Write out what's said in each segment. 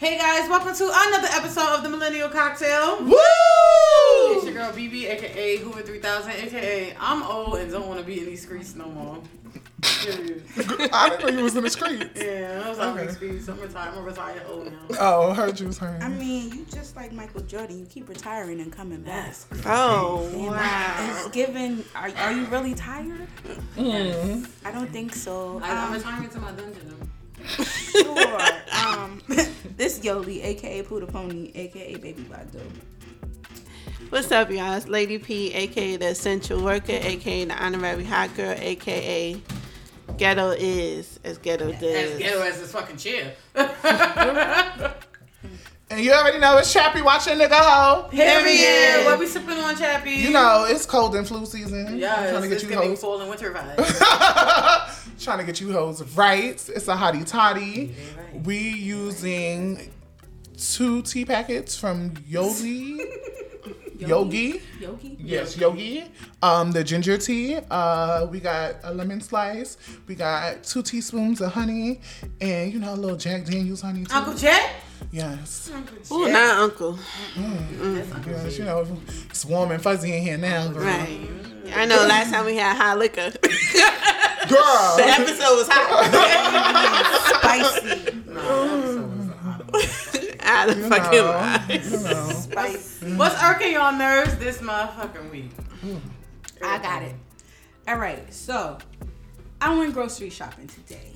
Hey guys, welcome to another episode of the Millennial Cocktail. Woo! It's your girl BeBe, aka Hoover 3000, aka I'm old and don't want to be in these streets no more. I didn't know you was in the streets. yeah, I was out in Okay. the streets. I'm retired. I'm retired old now. Oh, heard you was hurting. I mean, you just like Michael Jordan. You keep retiring and coming back. Oh And wow. It's given. Are, are you really tired? Mm. I don't think so. I, I'm Um, retiring to my dungeon. Sure. Um, this Yoli, aka Poodle Pony, aka Baby Bado. What's up, y'all? It's Lady P, aka the Essential Worker, aka the Honorary Hot Girl, aka Ghetto is as Ghetto As does. As ghetto as this fucking chair. And you already know it's Chappy watching nigga hoe. Period. What we sipping on, Chappy? You know, it's cold and flu season. Yeah, I'm trying to it's, get it's you giving hoes. fall and winter vibes. Trying to get you hoes right. It's a hottie toddy. right. We using two tea packets from Yogi. Yogi. Yogi. Yes, Yogi. Um, the ginger tea. Uh, we got a lemon slice. We got two teaspoons of honey, and you know a little Jack Daniels honey too. Uncle Jet? Yes. Ooh, not Uncle. Yes, you know it's warm and fuzzy in here now, girl. Right. I know last time we had hot liquor. the episode was hot. Spicy. Out of fucking know, lie. you know. Spicy. What's irking your nerves this motherfucking week? I got it. All right, so I went grocery shopping today,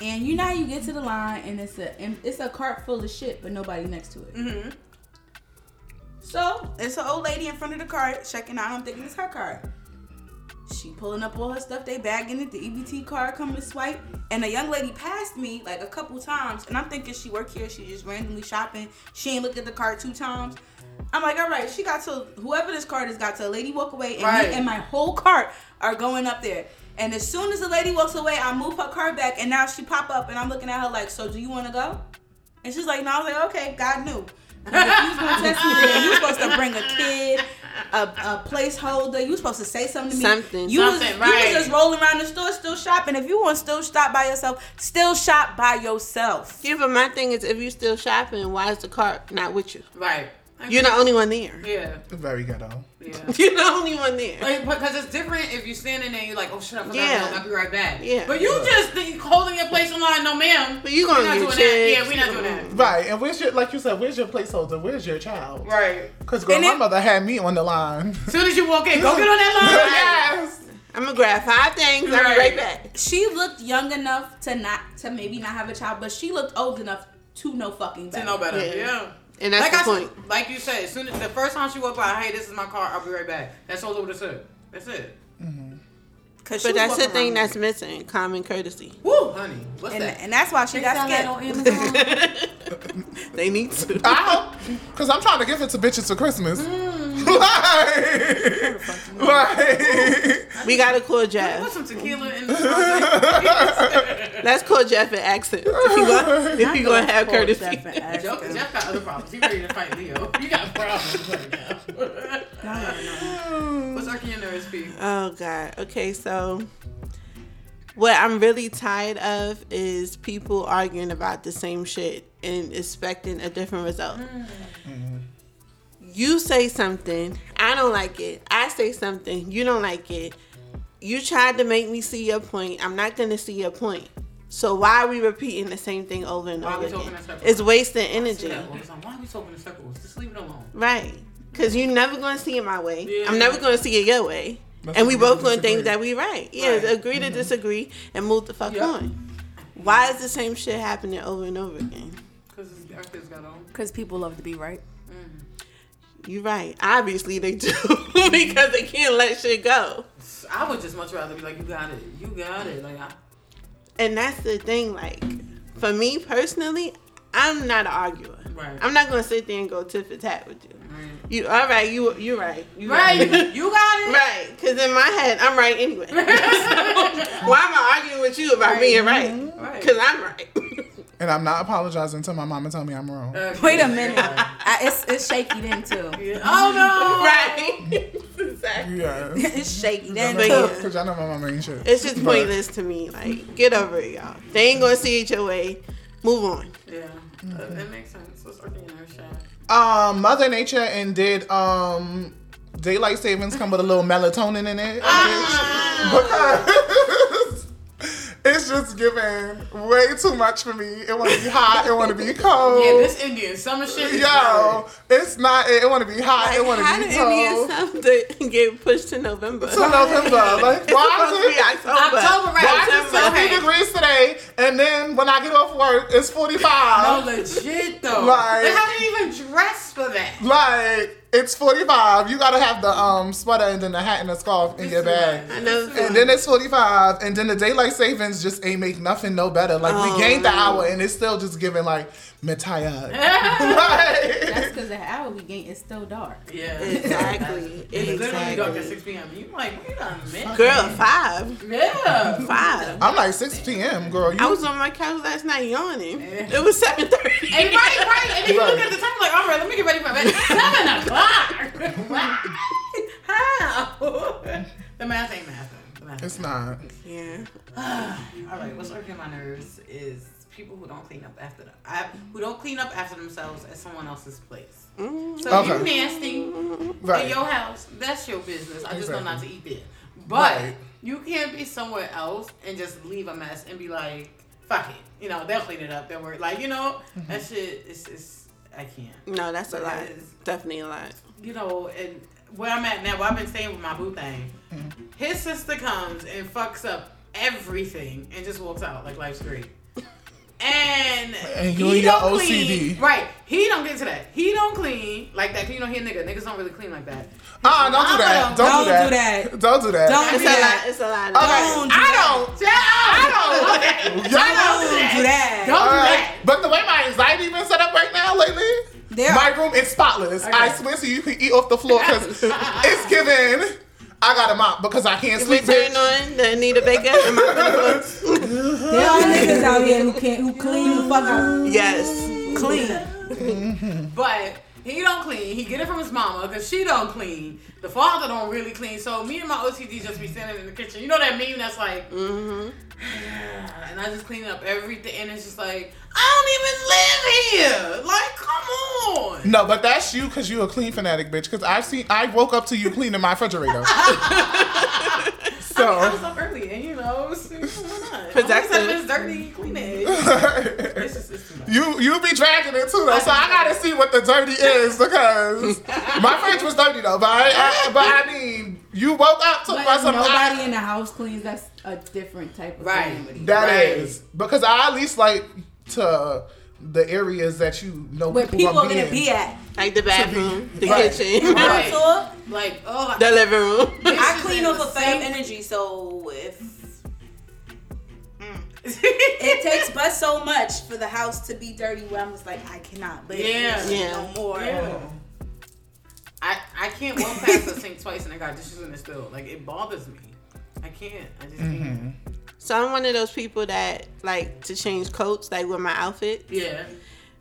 and you know how you get to the line and it's a and it's a cart full of shit, but nobody next to it. Mm-hmm. So it's an old lady in front of the cart checking out. I'm thinking it's her cart. She pulling up all her stuff, they bagging it. The EBT card coming to swipe, and a young lady passed me like a couple times, and I'm thinking she work here. She just randomly shopping. She ain't looked at the cart two times. I'm like, all right, she got to whoever this cart has got to. A lady walk away, and Right. me and my whole cart are going up there. And as soon as the lady walks away, I move her cart back, and now she pop up, and I'm looking at her like, so do you want to go? And she's like, no. I was like, okay, God knew. You was gonna test me you supposed to bring a kid, a, a placeholder. You was supposed to say something to me. Something. You was, Something, you was just rolling around the store, still shopping. If you want to still shop by yourself, still shop by yourself. Yeah, but my thing is, if you still shopping, why is the cart not with you? Right. You're the only one there. Yeah. Very ghetto. Yeah. You're the only one there. Like, because it's different if you're standing there, you're like, oh shit, I forgot Yeah. milk, I'll be right back. Yeah. But you just think holding your place in line, no ma'am. But you We're gonna not get doing that. Yeah, we're not doing that. Right, and where's your like you said? Where's your placeholder? Where's your child? Right. Because girl, And my it- mother had me on the line. As soon as you walk in, go get on that line. yes. I'm gonna grab five things. I'll be Right. right back. She looked young enough to not to maybe not have a child, but she looked old enough to know fucking better. To know better. Yeah. Yeah. And that's like the I point. said, like you said, as soon as the first time she walked by, hey, this is my car, I'll be right back. That's all over the said. That's it. Mm-hmm. Cause she But that's the thing that's missing: common courtesy. Woo, honey. What's and, that? and that's why she They got sell scared. on Amazon. they need to. I hope, cause I'm trying to give it to bitches for Christmas. Mm. Like, like, We gotta call Jeff. Put some tequila in the. Let's call Jeff and ask him if he gonna, if he gonna have courtesy. Jeff and ask Jeff, him. Jeff got other problems. He ready to fight Leo. You got problems right now. No, no, no. What's irking your nerves, P? Oh God. Okay, so what I'm really tired of is people arguing about the same shit and expecting a different result. Mm. Mm-hmm. You say something, I don't like it. I say something, you don't like it. You tried to make me see your point. I'm not gonna see your point. So why are we repeating the same thing over and Why over we talking again? in circles? It's wasting energy. that all the. Why are we talking in circles? Just leave it alone. Right. Cause you're never gonna see it my way. Yeah. I'm never gonna see it your way. Let's and we both to gonna think that we right. Yeah, Right. Mm-hmm. agree to disagree and move the fuck Yep. on. Why is the same shit happening over and over again? Because our kids got on. Because people love to be right. You're right. Obviously they do because they can't let shit go. I would just much rather be like, you got it. You got it. Like, I, And that's the thing. Like for me personally, I'm not an arguer. Right. I'm not gonna sit there and go tit for tat with you. Right. You all right? You you're right. You right. You, you got it. Right, because in my head, I'm right anyway. So, why am I arguing with you about being right? Right. Because I'm right. And I'm not apologizing until my mama tell me I'm wrong. Uh, Wait a minute. I, it's, it's shaky then too. yeah. Oh no. right. exactly. Yeah. it's shaky then But too. yeah. Because y'all know my mama ain't shit. It's just But- pointless to me. Like, get over it, y'all. They ain't gonna see it your way. Move on. Yeah. Uh, that makes sense. What's working in her shot? Um, Mother Nature and did um daylight savings come with a little melatonin in it? Because it's just giving way too much for me. It want to be hot. It want to be cold. Yeah, this Indian summer shit. Yo, it's not. It, it want to be hot. it want how to did be Indian cold. something get pushed to November? To November, like why is it? October. October, right? Why is it September. 70 degrees today, and then when I get off work, it's 45? No, legit though. Like- they haven't even dressed for that. Like it's 45. You gotta have the um sweater and then the hat and the scarf in your bag. I know. And then it's 45, and then the daylight savings just ain't make nothing no better. Like Oh, we gained the hour, and it's still just giving like me. That's because the hour we gain is still dark. Yeah, Exactly. It's literally dark at 6 p.m. You like, wait a minute. Girl, five. Yeah. Five. I'm like 6 p.m. Girl, you I was on my couch last night yawning. Yeah. It was seven thirty. And right, right. And then you look at the time, like, all right, let me get ready for bed. Seven o'clock. Why? How? The math ain't mathing. The math it's not. Yeah. All right, what's working my nerves is people who don't clean up after them, I, who don't clean up after themselves at someone else's place. Mm. So you Okay. nasty Right. in your house, that's your business. I just know Exactly. not to eat there. But Right. you can't be somewhere else and just leave a mess and be like, fuck it. You know, they'll clean it up. They'll work. Like, you know, Mm-hmm. that shit is, is I can't. No, that's a But lot. that is- Definitely a lot. you know, and where I'm at now, where I've been staying with my boo thing, his sister comes and fucks up everything and just walks out like life's great. And, And you he and don't OCD. clean. Right. He don't get to that. He don't clean like that. 'cause you know he a nigga. Niggas don't really clean like that. Ah, don't do that. Don't, Don't do that. do that. Don't do that. Don't It's a that. lot. It's a lot. Okay, Don't do I that. don't. Chill out. Y'all Don't do that. Don't All do that. But the way my anxiety been set up right now lately, There my are- room is spotless. I swear to you, you can eat off the floor because it's given. I got a mop because I can't If we sleep. turn bitch. on the Anita Baker and my clothes. There are niggas out here who can't who clean the fuck out. Yes. Clean. But he don't clean. He get it from his mama because she don't clean. The father don't really clean. So me and my OCD just be standing in the kitchen. You know that meme that's like, Mm-hmm. and I just clean up everything. And it's just like, I don't even live here. Like, come on. No, but that's you because you a clean fanatic, bitch. Because I've seen, I woke up to you cleaning my refrigerator. So I so, was up early, and you know, it's, it's, why not? Productive. I'm always having dirty, clean it. It's just, it's you you be dragging it too though. So I gotta see what the dirty is because my fridge was dirty though. But I, I but I mean, you woke up to But my if some nobody in the house cleans, that's a different type of Right. calamity. That Right. is because I at least like to the areas that you know Where people, people are gonna be at. Like the bathroom, the Right. kitchen, Right. So, Like, oh, the living room. I clean in off the a same- energy, so if it takes but so much for the house to be dirty, where I'm just like, I cannot live Yeah. here Yeah. no more. Yeah. I I can't walk past the sink twice and I got dishes in it still. Like it bothers me. I can't. I just can't. Mm-hmm. So I'm one of those people that like to change coats, like with my outfit. Yeah.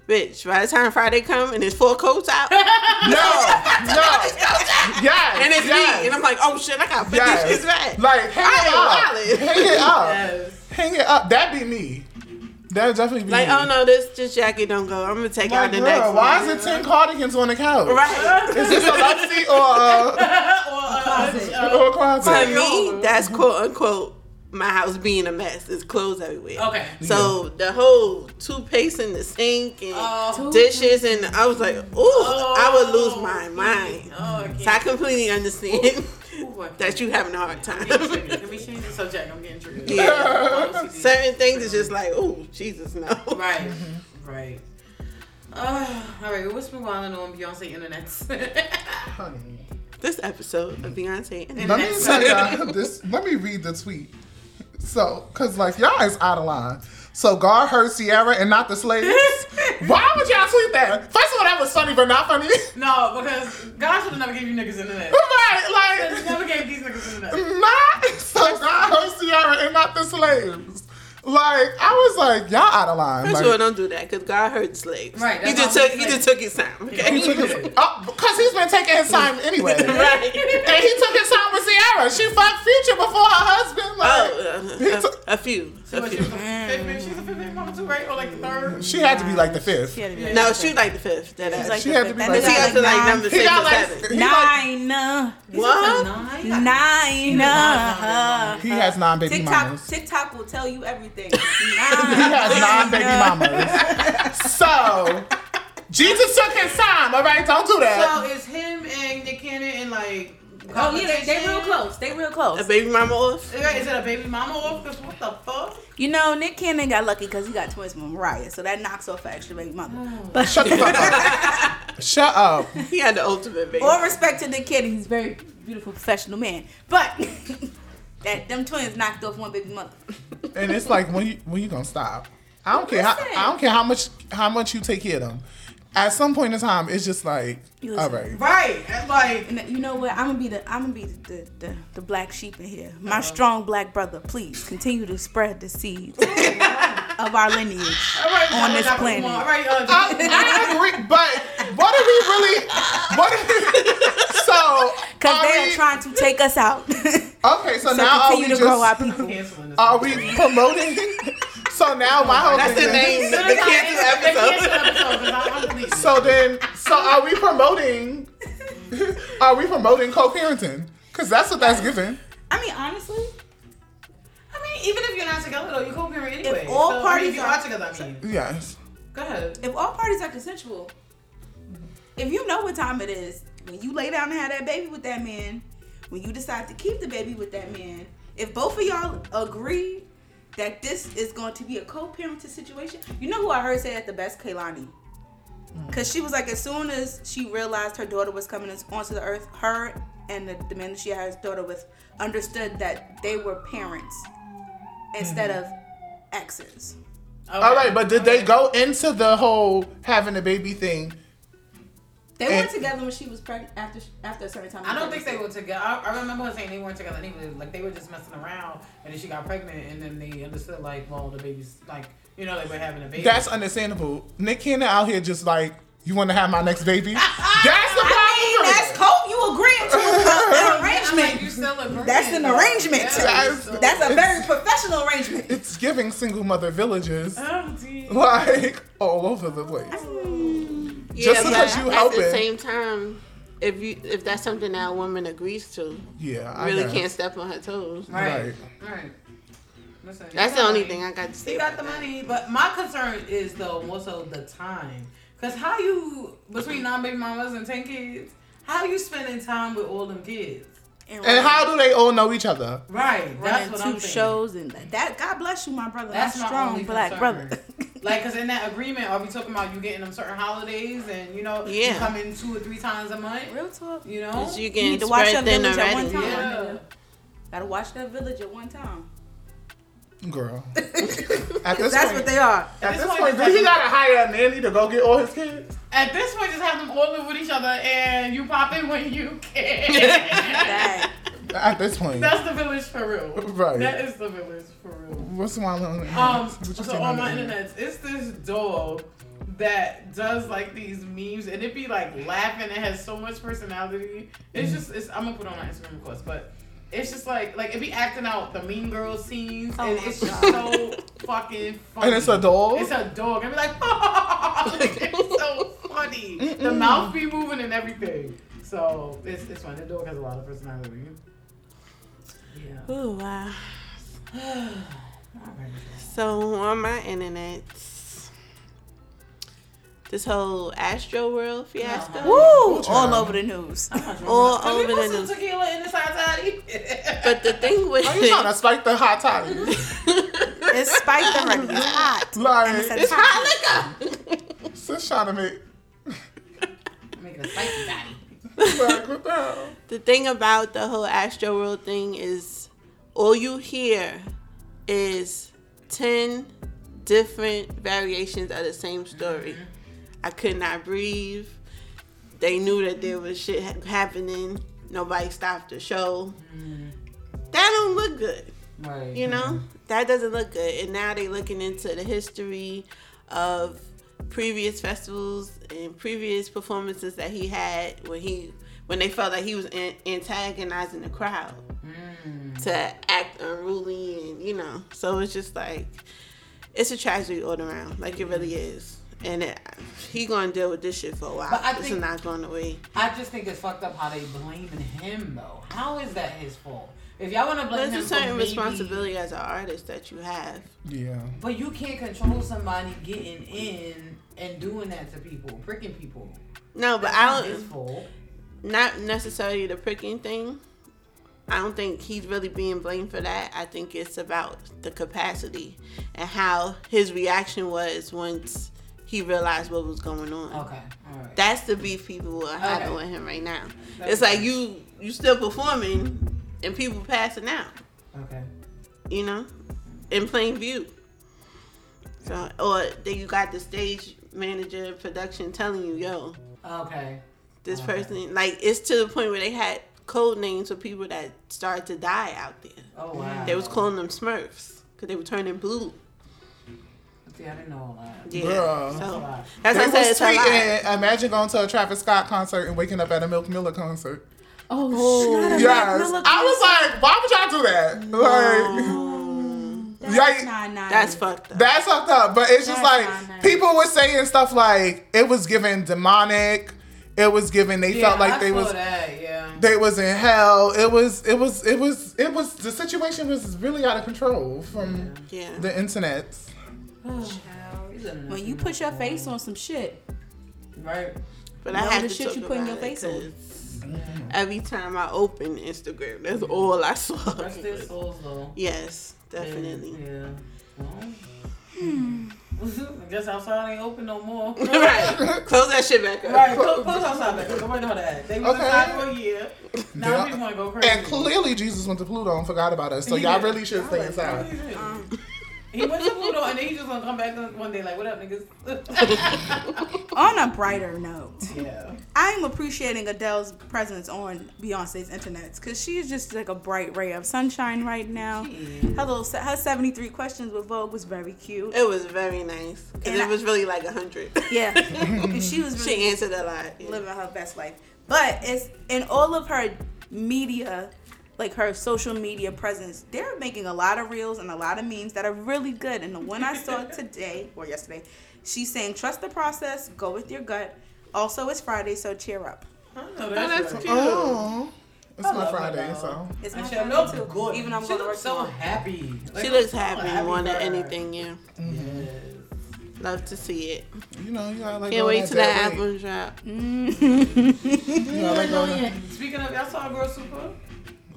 Bitch, by the time Friday come and it's four coats out, No, no, yes, and it's yes, me, and I'm like, oh shit, I gotta put yes. this back. Like hang I it up, hang it up, Yes. Hang it up. That'd be me. That'd definitely be me. Like, me. oh no, this this jacket don't go. I'm gonna take Like, out the girl, next why one. is it ten cardigans on the couch? Right. Is this a love seat or a, or, Closet. or a closet? To me, that's quote unquote my house being a mess. There's clothes everywhere. okay. So the whole toothpaste in the sink and Oh. dishes, and I was like, ooh, I would lose my oh, mind. Oh, I So I completely understand Ooh, that you having a hard time. can't. Can we change- Can we change the subject? I'm getting triggered. Yeah. OCD. Certain things is just like, ooh, Jesus, no. Right. Right. Uh, all right. What's been going on Beyonce internet? Honey. This episode of Beyonce. and Let me tell y'all this. Let me read the tweet. So, cause like y'all is out of line. So God heard Ciara and not the slaves. Why would y'all tweet that? First of all, that was funny, but not funny. no, because God should have never gave you niggas internet. right? He never gave these niggas internet. Like, not. So God heard Ciara and not the slaves. Like, I was like, y'all out of line. First Like, of all, don't do that because God heard slaves. Right, He just took. I'm He just took his time. Okay. He did. oh, because he's been taking his time anyway. right. And he took his time with Ciara. She fucked Future before her husband. Like, Oh, he uh, took- a, a few. So what, she was the fifth baby? She's the fifth baby mama too, right? Or like the third? She had to be like the fifth. She had to be like No, she fifth. like the fifth. That She's ass. like She the had to be That like nigga she that. got to like nine. number He six got or like- seven. he like- Nine. uh, What? Nine? Nine. uh, He has nine baby TikTok, mamas. TikTok will tell you everything. He has nine baby mamas. So Jesus took his time. All right, don't do that. So is him and Nick Cannon in like. Oh yeah, they, they real close. They real close. A baby mama off? Is it a baby mama off? Cause what the fuck? You know, Nick Cannon got lucky because he got twins with Mariah, so that knocks off an extra baby mother. Hmm. But Shut the fuck up. Shut up. He had the ultimate baby. all respect to Nick Cannon, he's a very beautiful professional man. But that them twins knocked off one baby mother. And it's like when you when you gonna stop? I don't care. How, I don't care how much how much you take care of them. At some point in time, it's just like, You all listen. right. Right. and Like. And you know what? I'm gonna be the I'm gonna be the the, the black sheep in here. My strong black brother, please continue to spread the seeds of our lineage All right, on this John, planet. All right, uh, I, I agree, but what are we really? What are we? So Because are they we- are trying to take us out. Okay, so, so now are we continue to grow our just people. are we promoting? So now my whole That's thing the is- name. The, the cancel episode. So then, so are we promoting? Are we promoting co-parenting? Because that's what that's giving. I mean, honestly, I mean, even if you're not together though, you co-parent anyway. If all so, I mean, parties if you are- are together, I mean, Yes. go ahead. if all parties are consensual, if you know what time it is, when you lay down and have that baby with that man, when you decide to keep the baby with that man, if both of y'all agree that this is going to be a co-parenting situation, you know who I heard say that the best, Kehlani. Mm. Cause she was like, as soon as she realized her daughter was coming onto the earth, her and the, the man that she had his daughter with understood that they were parents instead mm-hmm. of exes. All right, but did they go into the whole having a baby thing? They And- weren't together when she was pregnant after after a certain time. I don't think they were together. I, I remember her saying they weren't together anyway. Like they were just messing around, and then she got pregnant, and then they understood like, well, the baby's like, you know, they were having a baby. That's understandable. Nick Cannon out here just like, you want to have my next baby? That's the problem. I mean, that's cool. You agreeing to an I'm like, arrangement. you still agreeing. That's an arrangement. That's- That's a very professional arrangement. it's giving single mother villages Oh, dear. like all over the place. Yeah, Just but because you at the same time, if you if that's something that a woman agrees to, Yeah, I really guess. can't step on her toes. Right. Right. Right. Listen, That's the only money. thing I got to say. You got the that. money, but my concern is though more so the time. Cause how you between nine baby mamas and ten kids, how you spending time with all them kids? And how do they all know each other? Right. That's running what two I'm shows and that. God bless you, my brother. That's my my strong only black concern. brother. Like, cause in that agreement, are we talking about you getting them certain holidays and you know, you Yeah. come in two or three times a month? Real talk. You know, you You need to watch spread that thin village at one time. Yeah. nigga. Gotta watch that village at one time. Girl. At this That's point, what they are. At This this point, is he gotta hire a nanny to go get all his kids? At this point, just have them all live with each other and you pop in when you can. That. At this point, That's the village for real. Right. That is the village for real. what's my on the Um, What so on my internet, it's this dog that does like these memes and it be like laughing. It has so much personality. It's just, it's, I'm gonna put it on my Instagram, of course, but it's just like, like it be acting out the Mean Girls scenes, Oh and it's just so fucking funny. And it's a dog? It's a dog. And be like, it's so funny. The mouth be moving and everything. So it's it's fun. The dog has a lot of personality. Yeah. Ooh, wow. Alright. So on my internet, this whole Astro World fiasco. Uh-huh. Woo! All over the news. All Can over the news. tequila in this hot toddy? But the thing with Are you trying to spike the hot toddy? It's spiked already. It's hot. Like, And it's it's top. hot liquor. just trying to make. Making a spicy toddy. The thing about the whole Astro World thing is all you hear is 10 different variations of the same story. I could not breathe. They knew that there was shit happening. Nobody stopped the show. That don't look good. Right. You know, that doesn't look good. And now they're looking into the history of previous festivals and previous performances that he had when he when they felt like he was an- antagonizing the crowd. Mm. to act unruly and you know. So it's just like it's a tragedy all around. Like it really mm. is. And it, he gonna deal with this shit for a while. But I this think- is not going away. I just think it's fucked up how they blaming him though. How is that his fault? If y'all want to blame There's him a for certain maybe- responsibility as an artist that you have. Yeah. but you can't control somebody getting in and doing that to people, pricking people. No, but That's I not don't. his fault. not necessarily the pricking thing. I don't think he's really being blamed for that. I think it's about the capacity and how his reaction was once he realized what was going on. Okay, all right. That's the beef people are having with him right now. That's it's like you you still performing and people passing out, okay. you know, in plain view. So or then you got the stage manager production telling you, yo, Okay. this Okay. person like it's to the point where they had code names for people that started to die out there. Oh wow. They was calling them Smurfs because they were turning blue. See, I didn't know all that. Yeah. Bruh. That's a So lot. that's They what I said. It's a lot. imagine going to a Travis Scott concert and waking up at a Mac Miller concert. Oh, oh not a Yes. I was like, why would y'all do that? Like, That's Yeah, not nice. That's fucked up. That's fucked up. But it's just That's like nice. people were saying stuff like it was given demonic. It was given. They Yeah, felt like I they was that. Yeah. they was in hell. It was it was it was it was the situation was really out of control from yeah. the internet. when you put your face on some shit. Right. But Know I had the to shit talk you put in your face on. 'Cause Every time I open Instagram, that's all I saw. Rest their souls though. Yes, definitely. Yeah. Well, I guess outside ain't open no more. right. Close that shit back up. Right, close, close outside back. up. Nobody know how to act. They was Okay. inside for a year. Now Yeah. people want to go crazy. And clearly Jesus went to Pluto and forgot about us. So He y'all really should stay inside. He went to Pluto and then he just gonna come back one day like, what up, niggas? On a brighter note, yeah. I'm appreciating Adele's presence on Beyonce's internet because she's just like a bright ray of sunshine right now. Her little her 73 questions with Vogue was very cute. It was very nice because it I- was really like a hundred. Yeah, and she was really she answered a lot. yeah. living her best life. But it's in all of her media, like her social media presence, they're making a lot of reels and a lot of memes that are really good. And the one I saw today or yesterday, she's saying, "Trust the process, go with your gut." Also, it's Friday, so cheer up. Oh, Oh, that's, that's right. cute. Oh, it's I my Friday, though. so It's my And Friday looks too. good. Even I'm she going to work looks so tomorrow. happy. Like, She looks so happy more than for her. anything. Yeah, Yes. love to see it. you know you gotta like Can't wait on till that dead weight. album drop. You gotta let go of that. Speaking of, y'all saw Girl Super?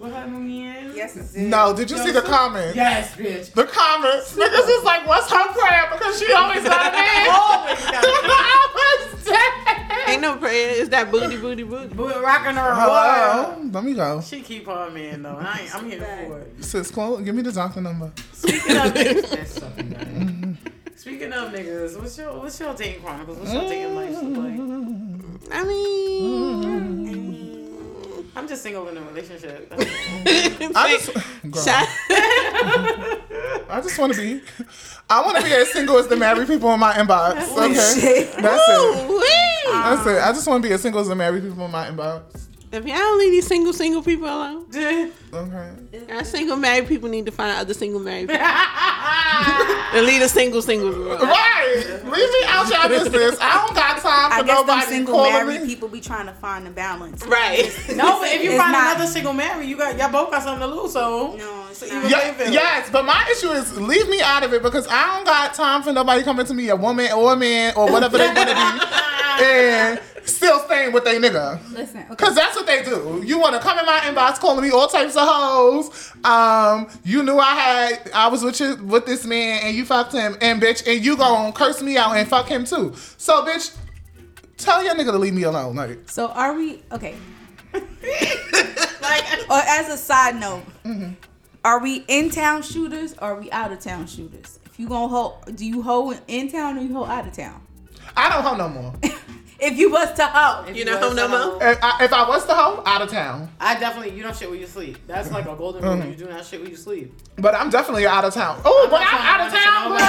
What happened in Yes, it's No, did you see the comments? Yes, bitch. The comments. Niggas is like, what's her prayer? Because she always got a man. Always got I was dead. Ain't no prayer. It's that booty, booty, booty. But rocking her Hello. world. Let me go. She keep her man though. I ain't, I'm here for it. Sis, close. Give me the doctor number. Speaking of niggas, that's something, man. Speaking of niggas, what's your what's your dating chronicles? What's your dating life like? I mean, I'm just single in a relationship. I just, girl, Shout- I just want to be. I want to be as single as the married people in my inbox. Okay, that's it. That's it. I just want to be as single as the married people in my inbox. If y'all don't leave these single, single people alone, Okay. our single married people need to find other single married people and leave the single singles alone. Right. Leave me out your business. I don't got time for nobody. I guess them nobody single married me. people be trying to find a balance. Right. no, but if you It's find not- another single married, you got y'all both got something to lose. So No, it's So not. you- Yeah, yes, but my issue is leave me out of it because I don't got time for nobody coming to me, a woman or a man or whatever they want to be, and still staying with their nigga. Listen, okay. Cause that's what they do. You want to come in my inbox calling me all types of hoes. Um, you knew I had I was with you with this man and you fucked him and bitch and you gonna curse me out and fuck him too. So bitch, tell your nigga to leave me alone. Like So are we okay? like Or as a side note, Mm-hmm. are we in town shooters or are we out of town shooters? If you gonna hold, do you hold in town or you hold out of town? I don't hold no more. if you was to hoe, if you know, you no more. If I, was to hoe, out of town. I definitely you don't shit where you sleep. That's like a golden rule. Mm-hmm. You do not shit where you sleep. But I'm definitely out of town. Oh, but I'm out of town.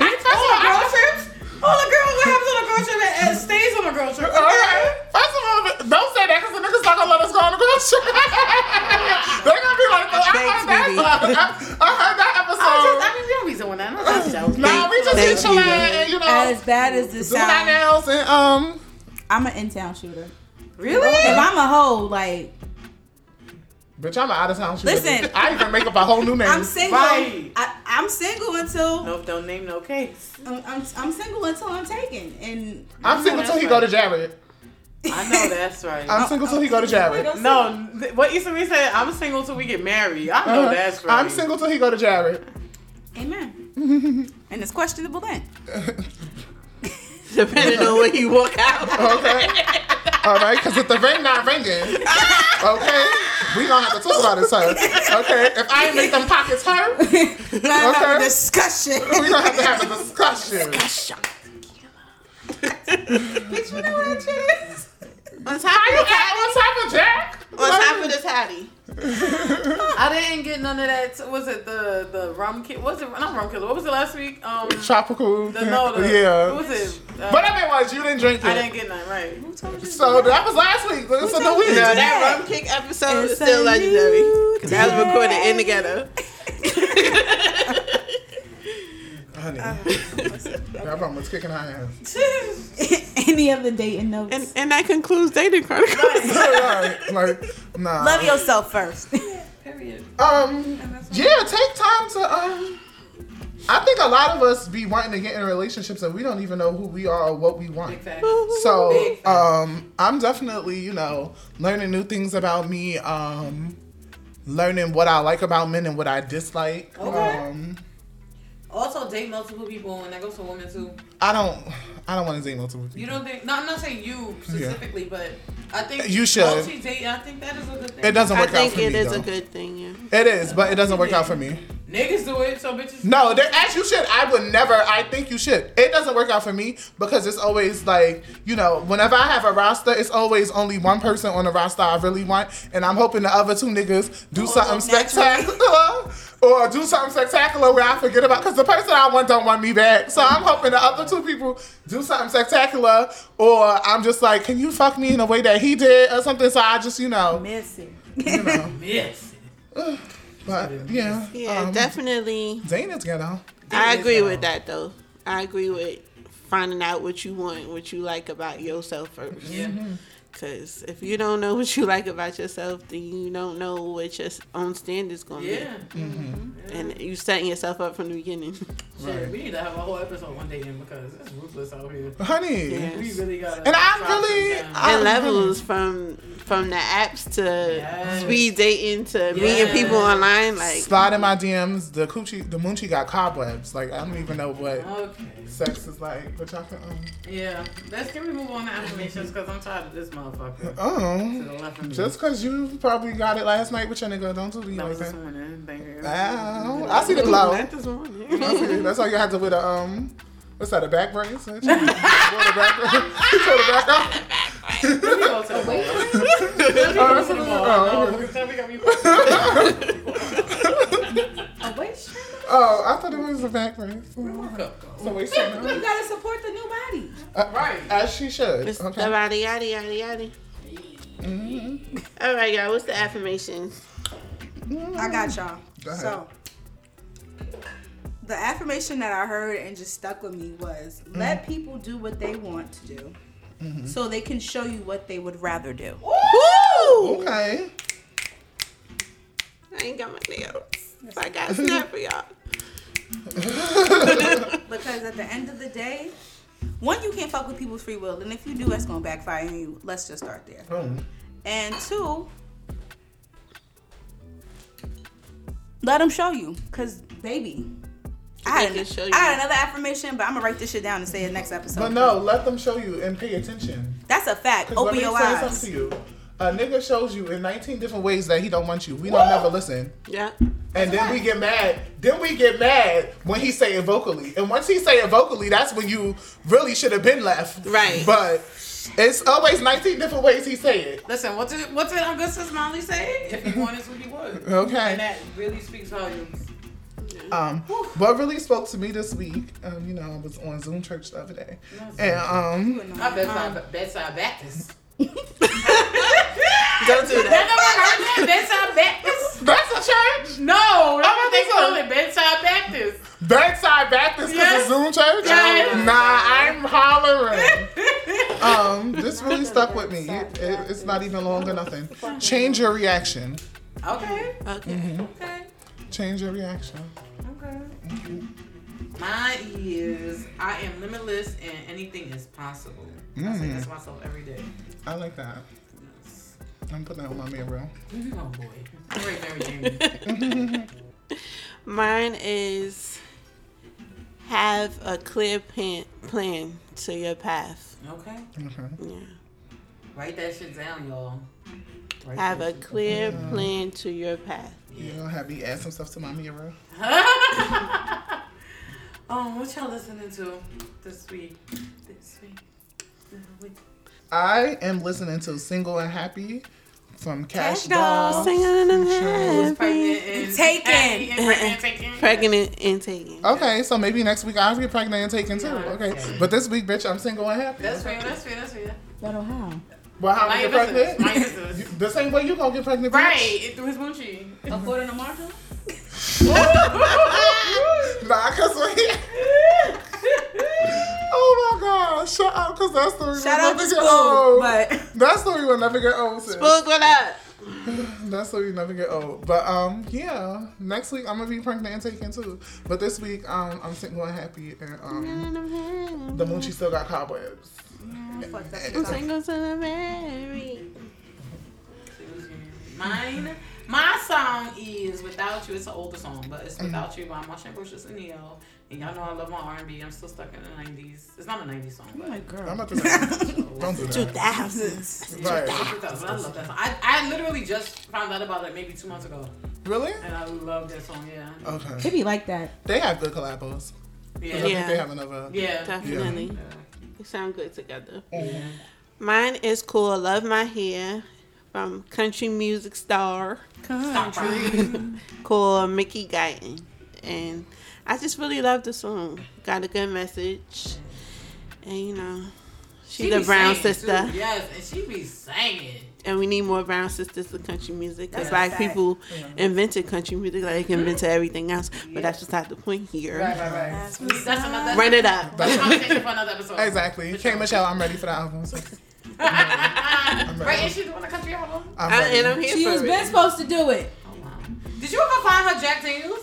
I touch girl trips. Oh, the girl what happens on a girl trip and stays on a girl trip. All right. First of all, don't say that because the niggas not gonna let us go on a girl trip. They're gonna be like, oh, I Thanks, heard that. I, I heard that episode. I, just, I mean, we don't be doing that. No, nah, we just be chilling you know, as bad as this sound. Do our nails and um. I'm an in-town shooter. Really? If I'm a hoe, like Bitch, I'm an out of town shooter. Listen. I even make up a whole new name. I'm single. Right. I, I'm single until No, don't name no case. I'm, I'm, I'm single until I'm taken, and I'm single until he go to Jared. I know that's right. I'm single till he go to Jared. no, th- what Issa Rae said, I'm single till we get married. I know Uh-huh. that's right. I'm single till he go to Jared. amen. and it's questionable then. Depending on when you walk out. Okay. All right, because if the ring not ringing, okay, we gonna have to talk about this, her. Okay, if I ain't make them pockets hurt, We're have Okay. a discussion. we gonna have to have a discussion. Discussion. Bitch, you know what that shit is? On top How you of at on top of Jack? on top of this hattie. I didn't get none of that. Was it the the rum kit? Was it not rum killer? What was it last week? Um, Tropical. the no, the, yeah. What was it? Uh, But I mean, was you didn't drink it. I didn't get none. Right. Who told you So that was last week. This is the week. No, Yeah. that rum kick episode is still legendary. new 'Cause that was recorded in together. Honey, that rum was kicking our ass. Any of the dating notes. And and that concludes dating chronicles. Right, like, nah. Love yourself first. Period. Um, yeah, take time to um. I think a lot of us be wanting to get in relationships and we don't even know who we are or what we want. Big. So, um, I'm definitely, you know, learning new things about me. Um, learning what I like about men and what I dislike. Okay. Um, Also, date multiple people, and that goes for women too. I don't, I don't want to date multiple people. You don't think? No, I'm not saying you specifically, but I think You should. Multi-date, I think that is a good thing. It doesn't I work out think for it me. is though. a good thing, yeah. It is, but it doesn't work out for me. Niggas do it, so bitches. No, there- as you should. I would never. I think you should. It doesn't work out for me because it's always like you know. Whenever I have a roster, it's always only one person on the roster I really want, and I'm hoping the other two niggas do something spectacular or do something spectacular where I forget about. Because the person I want don't want me back, so I'm hoping the other two people do something spectacular, or I'm just like, can you fuck me in a way that he did or something? So I just you know, Missing. you know. Yes. But yeah, Yeah, um, definitely. Zane is ghetto. I agree ghetto. with that though. I agree with finding out what you want, what you like about yourself first. Yeah. Because if you don't know what you like about yourself, then you don't know what your own standards gonna Yeah. be, and you setting yourself up from the beginning. Shit, we need to have a whole episode one day in because it's ruthless out here. Honey. Yeah. We really gotta. And I'm really- this down. I- and levels from from the apps to Yes. speed dating to meeting people online, like Slide in my DMs. The coochie, the moochie got cobwebs. Like I don't even know what Okay. sex is like. But y'all can. Um, Yeah. Let's can we move on to affirmations because I'm tired of this motherfucker. To oh, the left of me. just cause you probably got it last night with your nigga, don't do me that like that. morning. Thank I see the glow. not this morning. It. That's why you had to with a um. What's that? A back brace? Wore the back. You tore the back off. Let me go to the ball. Let me go to the ball. Oh, No, because then we got me. A waist trimmer? Oh, I thought it was a back brace. Go, So wait, You gotta support the new body. Uh, right. as she should. It's Okay. yada yada yada yada. Mm-hmm. All right, y'all. What's the affirmations? I got y'all. Go ahead. So, the affirmation that I heard and just stuck with me was mm-hmm. let people do what they want to do mm-hmm. so they can show you what they would rather do. Woo! Okay. I ain't got my nails. So I got a snap for y'all. Because at the end of the day, one, you can't fuck with people's free will. And if you do, that's going to backfire on you. Let's just start there. Boom. And two, let them show you. Because, baby, I had, They can show you. I had another affirmation, but I'm going to write this shit down and say it next episode. But no, let them show you and pay attention. That's a fact. 'Cause let Open me your say eyes. Something to you. A nigga shows you in 19 different ways that he don't want you. We don't never listen. Yeah. And then we get mad. Then we get mad when he say it vocally. And once he say it vocally, that's when you really should have been left. Right. But it's always 19 different ways he say it. Listen, what did what did Augustus Molly say? If he wanted to, he would. Okay. And that really speaks volumes. Um, what really spoke to me this week, um, you know, I was on Zoom church the other day. And um I bedside, bedside Baptist. Don't do Y'all that. never heard that? Bedside Baptist? That's a church. No, that's what they about to call it. Bedside Baptist. Bedside Baptist because Yes. of Zoom church. Yes. Nah, I'm hollering. um, this really stuck with me. It, it- it's not even long or nothing. Change your reaction. Okay. Okay. Okay. Change your reaction. Okay. Mine is I am limitless and anything is possible. I say that mm. to myself every day. I like that. I'm putting that on my mirror. Oh boy. All right, Mary Jane. Mine is have a clear plan plan to your path. Okay. Okay. Yeah. Write that shit down, y'all. Write Have a shit clear plan to your path. You gonna have me add some stuff to my mirror? Oh, what y'all listening to this week? This week. This week. I am listening to "Single and Happy" from Kash, Kash Doll. Doll. Singing in the Who's happy. and Taken. happy pregnant and taken. Pregnant and taken. Okay, so maybe next week I'll get pregnant and taken too. Okay, okay. but this week, bitch, I'm single and happy. That's fair. That's fair. That's fair. That'll how? Well, how Mind I get business. pregnant? Mind your business. You- The same way you gonna get pregnant, bitch. Right. It through his moochie. According to Marshall? Nah, cause we. Oh my god! Shut up, cause that story Shout out to get old. but That story will never get old. Sis. Spook what up? That story never get old. But um, yeah. Next week I'm gonna be pregnant and taken too. But this week um, I'm single and happy, and um, the moochie still got cobwebs. fuck that. It's- Single to the. Mine. My song is "Without You." It's an older song, but it's "Without You" by Marsha Ambrosius and Ne-Yo. And y'all know I love my R&B. I'm still stuck in the '90s. It's not a '90s song, but Oh my girl. I'm about to say, don't do that. thousands. Right? But I love that song. I, I literally just found out about it maybe two months ago, Really? and I love that song. Yeah, Okay. It be like that. They have good collabos. I yeah, think they have another. yeah. Definitely. Yeah. They sound good together. Mhm. Mine is cool. Love my hair from country music star Stop crying. called Mickey Guyton. And I just really love the song. Got a good message. And you know, she's She the be brown sister. too. Yes, and she be singing. And we need more brown sisters in country music because That's a black fact. people invented country music like they invented everything else. But that's just not the point here. Right, right, right. That's That's, what's another. Run it up. That's a conversation for another episode. Exactly. K Michelle, I'm ready for the album. right, and she doing a country album. I'm I, ready. and I'm here She for was it. been supposed to do it. Oh wow. Did you ever find her Jack Daniels?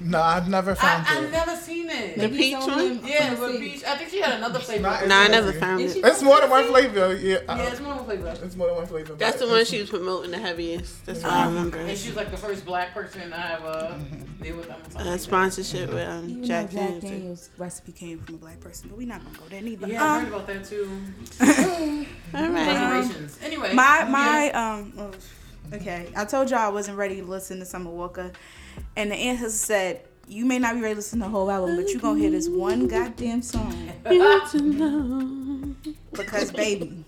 No, I've never I, it. I've never seen it. The peach one? yeah, but peach. I think she had another flavor. not- No, I never Is found it. It's more than one flavor. Yeah. yeah, it's more of a flavor. It's more than one flavor. That's the one it's- she was promoting the heaviest. That's what I remember. And she was like the first black person to have a deal with them. A like sponsorship with um, Jack though Jack Daniels. Daniels recipe came from a black person, but we're not gonna go there neither. that. Yeah, I Um, heard about that too. All right. Generations. Anyway. my my um oh, okay i told y'all i wasn't ready to listen to summer walker and the ancestor said you may not be ready to listen to the whole album but you're gonna hear this one goddamn song. You to know. because baby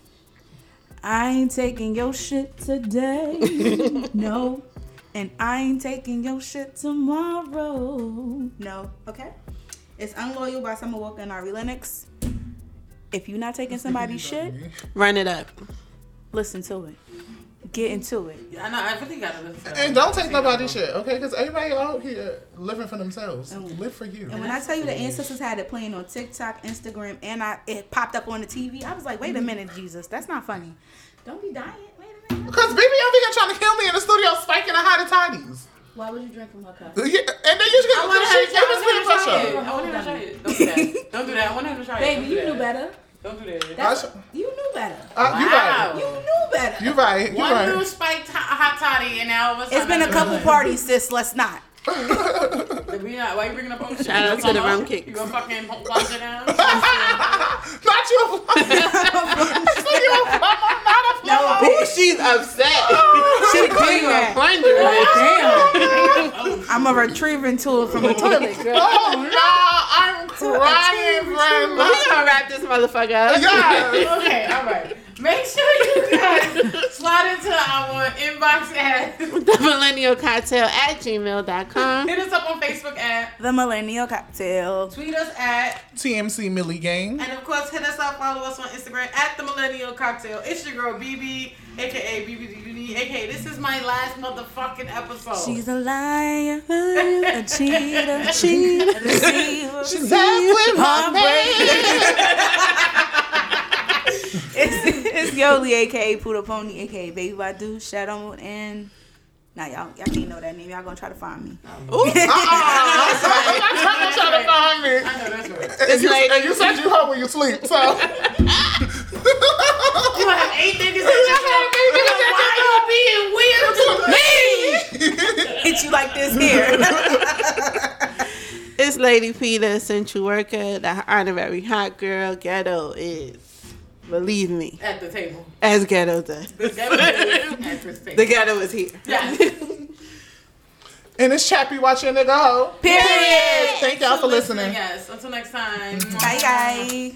i ain't taking your shit today. No. And i ain't taking your shit tomorrow. No. Okay? It's unloyal by summer walker and ari lennox. If you're not taking somebody's shit Run it up. listen to it get into it Yeah, I know. I really gotta listen. to. And don't take nobody's shit, okay? Because everybody out here living for themselves. And, Live for you. And when I tell you the ancestors had it playing on TikTok, Instagram, and I it popped up on the TV, I was like, wait a minute, Jesus, that's not funny. Don't be dying. Wait a minute. Because baby over here trying to kill me in the studio, spiking a hot toddies. Why would you drink from her cup? Yeah, and then you I want should to give us peer pressure. I want him to try it. Don't do that. Don't do that. I want him to try it. Baby, you do knew better. Don't do that. I That's, sh- you knew better. uh, You Wow. You knew better. You right. You One right. little spiked hot, hot toddy, and now all of a been a I'm couple like, parties, sis. Let's not. We not, why you bringing up old shit? Shout out to the gonna- rum kicks. You gonna fucking plunge it down? Not you. So you not a plumber. Ooh, she's upset. She She's clean a plunger. Damn. I'm a retrieving tool from the toilet, oh, girl. Oh no, I'm crying, friend. We gonna wrap this motherfucker up. Yes. okay, all right. Make sure you guys Slide into our inbox at the millennial cocktail at gmail.com. hit us up on Facebook at The Millennial Cocktail. tweet us at TMC Millie Gang. and of course hit us up follow us on Instagram at the Millennial Cocktail. It's your girl BeBe, aka BB the Uni, aka this is my last motherfucking episode. She's a liar, a cheater, cheater, a deceiver. She's out with my It's, it's Yoli, aka Poodle Pony, aka Baby Badu, Shadow, and now y'all y'all can't know that name. Y'all gonna try to find me. Uh-uh. I'm trying to try to find me. I know that's right. And you, and you said you heard when you sleep, so. You gonna have eight niggas in your Why you being weird to me? Hit you like this here. It's Lady P, the essential worker, the honorary hot girl. Ghetto is, believe me, At the table. as ghetto does. The ghetto is at this table. The ghetto is here. Yeah. And it's Chappy watching nigga go. Period. Thank y'all for listening. Yes. Until next time. Bye, guys.